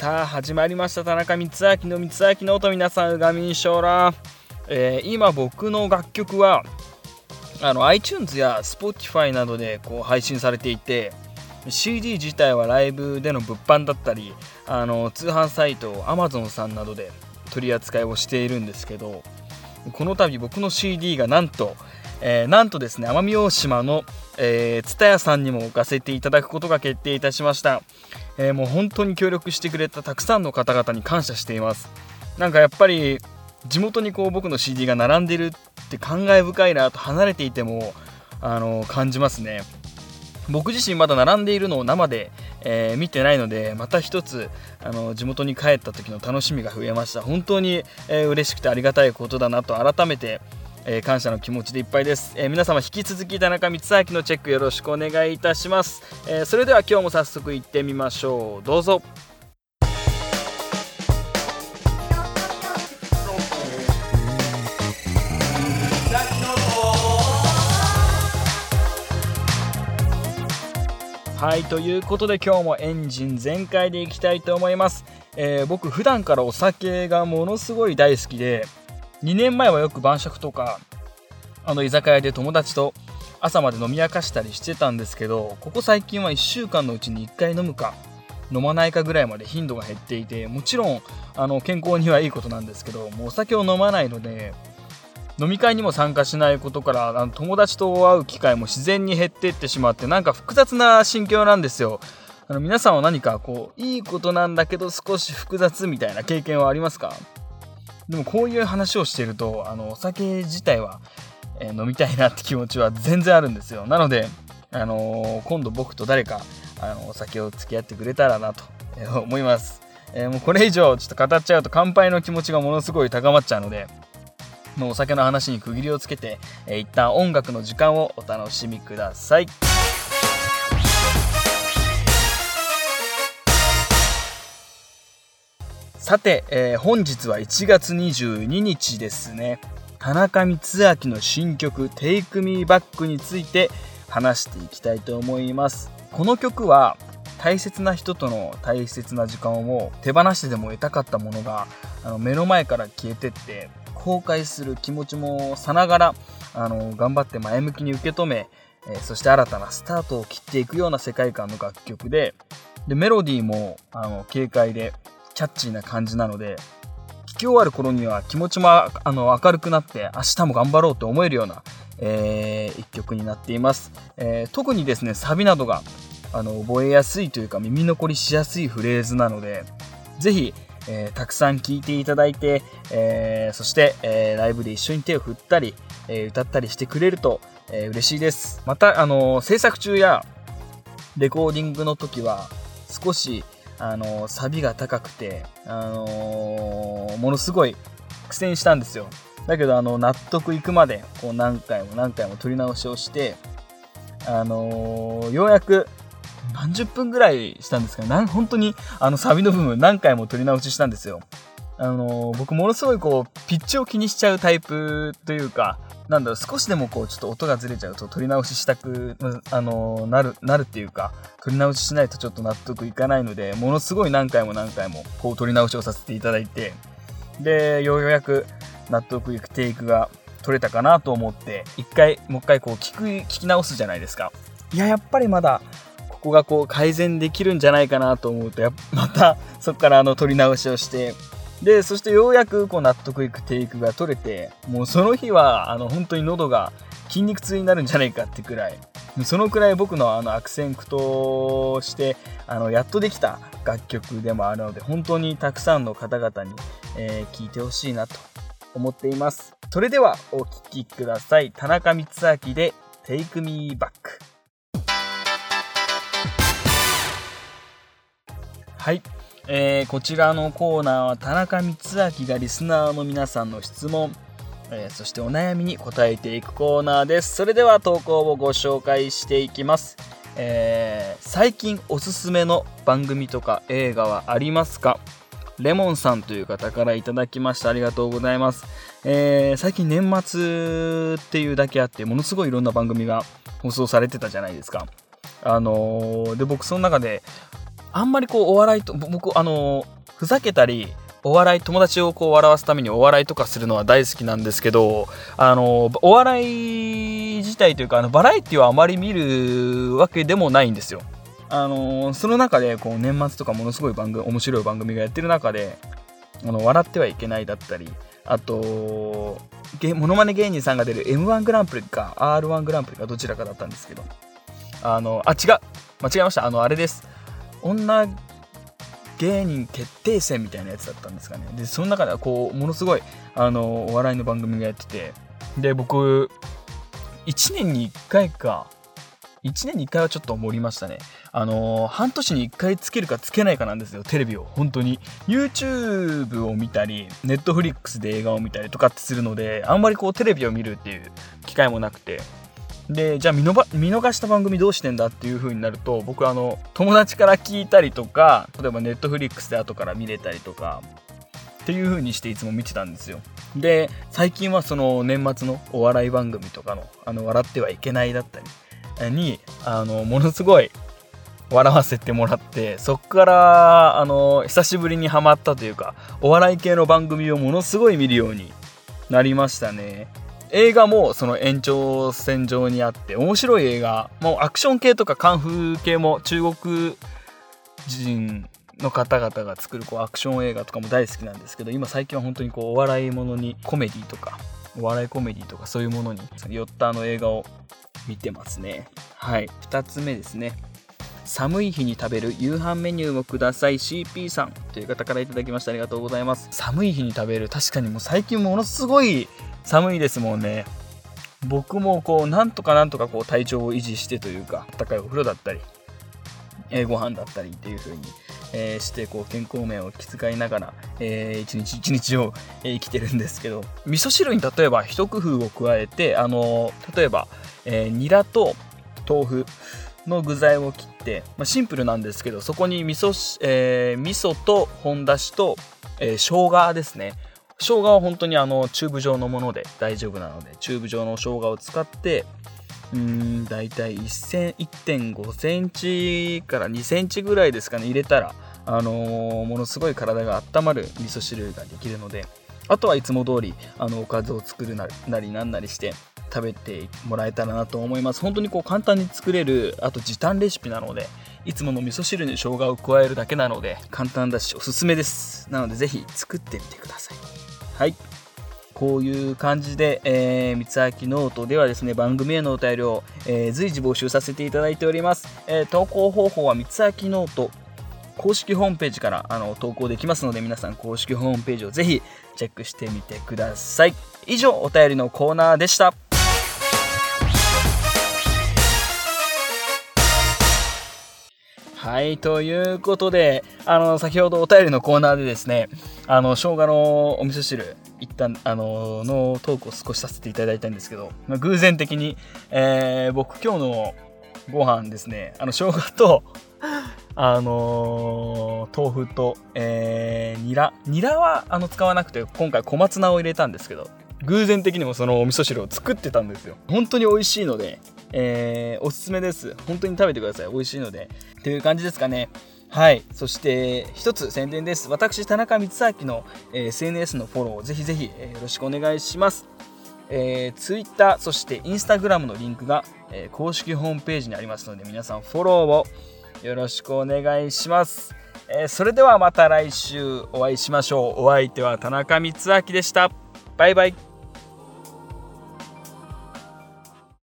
さあ始まりました。田中光明の光明の音皆さんうがみんしょうら、えー、今僕の楽曲はあの iTunes や Spotify などでこう配信されていて CD 自体はライブでの物販だったりあの通販サイト Amazon さんなどで取り扱いをしているんですけどこの度僕の CD がなんと、えー、なんとですね奄美大島のえー、蔦屋さんにも置かせていただくことが決定いたしました、えー、もう本当に協力してくれたたくさんの方々に感謝しています。なんかやっぱり地元にこう僕の CD が並んでるって感慨深いなと離れていてもあの感じますね。僕自身まだ並んでいるのを生で、えー、見てないのでまた一つあの地元に帰った時の楽しみが増えました。本当に、えー、嬉しくてありがたいことだなと改めて、えー、感謝の気持ちでいっぱいです、えー、皆様引き続き田中光明のチェックよろしくお願いいたします、えー、それでは今日も早速行ってみましょう。どうぞ。はいということで今日もエンジン全開でいきたいと思います、えー、僕普段からお酒がものすごい大好きで2年前はよく晩酌とかあの居酒屋で友達と朝まで飲み明かしたりしてたんですけどここ最近は1週間のうちに1回飲むか飲まないかぐらいまで頻度が減っていてもちろんあの健康にはいいことなんですけどもうお酒を飲まないので飲み会にも参加しないことからあの友達と会う機会も自然に減っていってしまってなんか複雑な心境なんですよ。あの皆さんは何かこういいことなんだけど少し複雑みたいな経験はありますか？でもこういう話をしているとあのお酒自体は、えー、飲みたいなって気持ちは全然あるんですよなので、あのー、今度僕と誰かあのお酒を付き合ってくれたらなと思います、えー、もうこれ以上ちょっと語っちゃうと乾杯の気持ちがものすごい高まっちゃうのでもうお酒の話に区切りをつけて、えー、一旦音楽の時間をお楽しみください。さて、えー、本日は1月22日ですね。田中光明の新曲 Take Me Back について話していきたいと思います。この曲は大切な人との大切な時間を手放してでも得たかったものがあの目の前から消えてって後悔する気持ちもさながらあの頑張って前向きに受け止め、えー、そして新たなスタートを切っていくような世界観の楽曲ででメロディーもあの軽快でキャッチーな感じなので聞き終わる頃には気持ちもあの明るくなって明日も頑張ろうと思えるような、えー、一曲になっています、えー、特にですねサビなどがあの覚えやすいというか耳残りしやすいフレーズなのでぜひ、えー、たくさん聴いていただいて、えー、そして、えー、ライブで一緒に手を振ったり、え歌ったりしてくれると、え嬉しいです。またあの制作中やレコーディングの時は少しあのサビが高くて、あのー、ものすごい苦戦したんですよ。だけどあの納得いくまでこう何回も何回も撮り直しをして、あのー、ようやく何十分ぐらいしたんですかね。本当にあのサビの部分何回も撮り直ししたんですよ。あのー、僕ものすごいこうピッチを気にしちゃうタイプというかなんだろう、少しでもこう、ちょっと音がずれちゃうと取り直ししたく、あのなる、なるっていうか、取り直ししないとちょっと納得いかないので、ものすごい何回も何回も、こう、取り直しをさせていただいて、で、ようやく納得いくテイクが取れたかなと思って、一回、もう一回こう、聞く、聞き直すじゃないですか。いや、やっぱりまだ、ここがこう、改善できるんじゃないかなと思うと、また、そこからあの、取り直しをして、で、そしてようやくこう納得いくテイクが取れて、もうその日はあの本当に喉が筋肉痛になるんじゃないかってくらい、そのくらい僕のあの悪戦苦闘してあのやっとできた楽曲でもあるので、本当にたくさんの方々に、えー、聴いてほしいなと思っています。それではお聴きください。田中光明で Take Me Back。はい。えー、こちらのコーナーは田中光明がリスナーの皆さんの質問、えー、そしてお悩みに答えていくコーナーです。それでは投稿をご紹介していきます、えー、最近おすすめの番組とか映画はありますか？レモンさんという方からいただきました。ありがとうございます、えー、最近年末っていうだけあってものすごいいろんな番組が放送されてたじゃないですか。あのー、で僕その中であんまりこうお笑いと僕あのふざけたりお笑い友達をこう笑わすためにお笑いとかするのは大好きなんですけどあのお笑い自体というかあのバラエティはあまり見るわけでもないんですよ。あのその中でこう年末とかものすごい番組面白い番組がやってる中で「あの笑ってはいけない」だったりあとモノマネ芸人さんが出る m 1グランプリか r 1グランプリかどちらかだったんですけどあのあ違う間違えましたあのあれです女芸人決定戦みたいなやつだったんですかねでその中ではこうものすごいあのお笑いの番組がやっててで僕1年に1回か1年に1回はちょっと盛りましたね。あの、半年に1回つけるかつけないかなんですよ、テレビを。本当に。YouTube を見たり、Netflix で映画を見たりとかってするので、あんまりこうテレビを見るっていう機会もなくて。で、じゃあ見逃した番組どうしてんだっていう風になると、僕あの、友達から聞いたりとか、例えば Netflix で後から見れたりとか、っていう風にしていつも見てたんですよ。で、最近はその年末のお笑い番組とかの、あの、笑ってはいけないだったり、にあのものすごい笑わせてもらってそっからあの久しぶりにハマったというかお笑い系の番組をものすごい見るようになりましたね映画もその延長線上にあって面白い映画もうアクション系とかカンフー系も中国人の方々が作るこうアクション映画とかも大好きなんですけど今最近は本当にこうお笑いものにコメディとかお笑いコメディとかそういうものに寄ったあの映画を見てますね。はい。2つ目ですね。寒い日に食べる夕飯メニューをください CP さんという方から頂きましたありがとうございます寒い日に食べる確かにもう最近ものすごい寒いですもんね。僕もこうなんとかなんとかこう体調を維持してというか温かいお風呂だったり、えー、ご飯だったりっていう風にえー、してこう健康面を気遣いながら、えー、一日一日を、えー、生きてるんですけど味噌汁に例えば一工夫を加えてあの例えば、えー、ニラと豆腐の具材を切って、まあ、シンプルなんですけどそこに味噌,、えー、味噌と本だしと、えー、生姜ですね。生姜は本当にあのチューブ状のもので大丈夫なのでチューブ状の生姜を使ってうん大体1.5センチから2センチぐらいですかね入れたら、あのー、ものすごい体が温まる味噌汁ができるのであとはいつも通りあのおかずを作るなりなんなりして食べてもらえたらなと思います。本当にこう簡単に作れるあと時短レシピなのでいつもの味噌汁に生姜を加えるだけなので簡単だしおすすめです。なのでぜひ作ってみてください。はいこういう感じで、えー、光秋ノートではですね、番組へのお便りを、えー、随時募集させていただいております。えー、投稿方法は光秋ノート公式ホームページからあの投稿できますので、皆さん公式ホームページをぜひチェックしてみてください。以上、お便りのコーナーでした。はい、ということで、あの、先ほどお便りのコーナーでですね、あの、生姜のお味噌汁、一旦、あの、のトークを少しさせていただいたんですけど、まあ、偶然的に、えー、僕今日のご飯ですね、あの、生姜と、あのー、豆腐と、えー、ニラ。ニラはあの使わなくて、今回小松菜を入れたんですけど、偶然的にもそのお味噌汁を作ってたんですよ。本当に美味しいので、えー、おすすめです。本当に食べてください。美味しいので。という感じですかね。はい。そして、一つ宣伝です。私、田中光明の、え、SNS のフォローをぜひぜひ、え、よろしくお願いします。えー、Twitter、そして Instagram のリンクが、え、公式ホームページにありますので、皆さんフォローをよろしくお願いします。え、それではまた来週お会いしましょう。お相手は田中光明でした。バイバイ。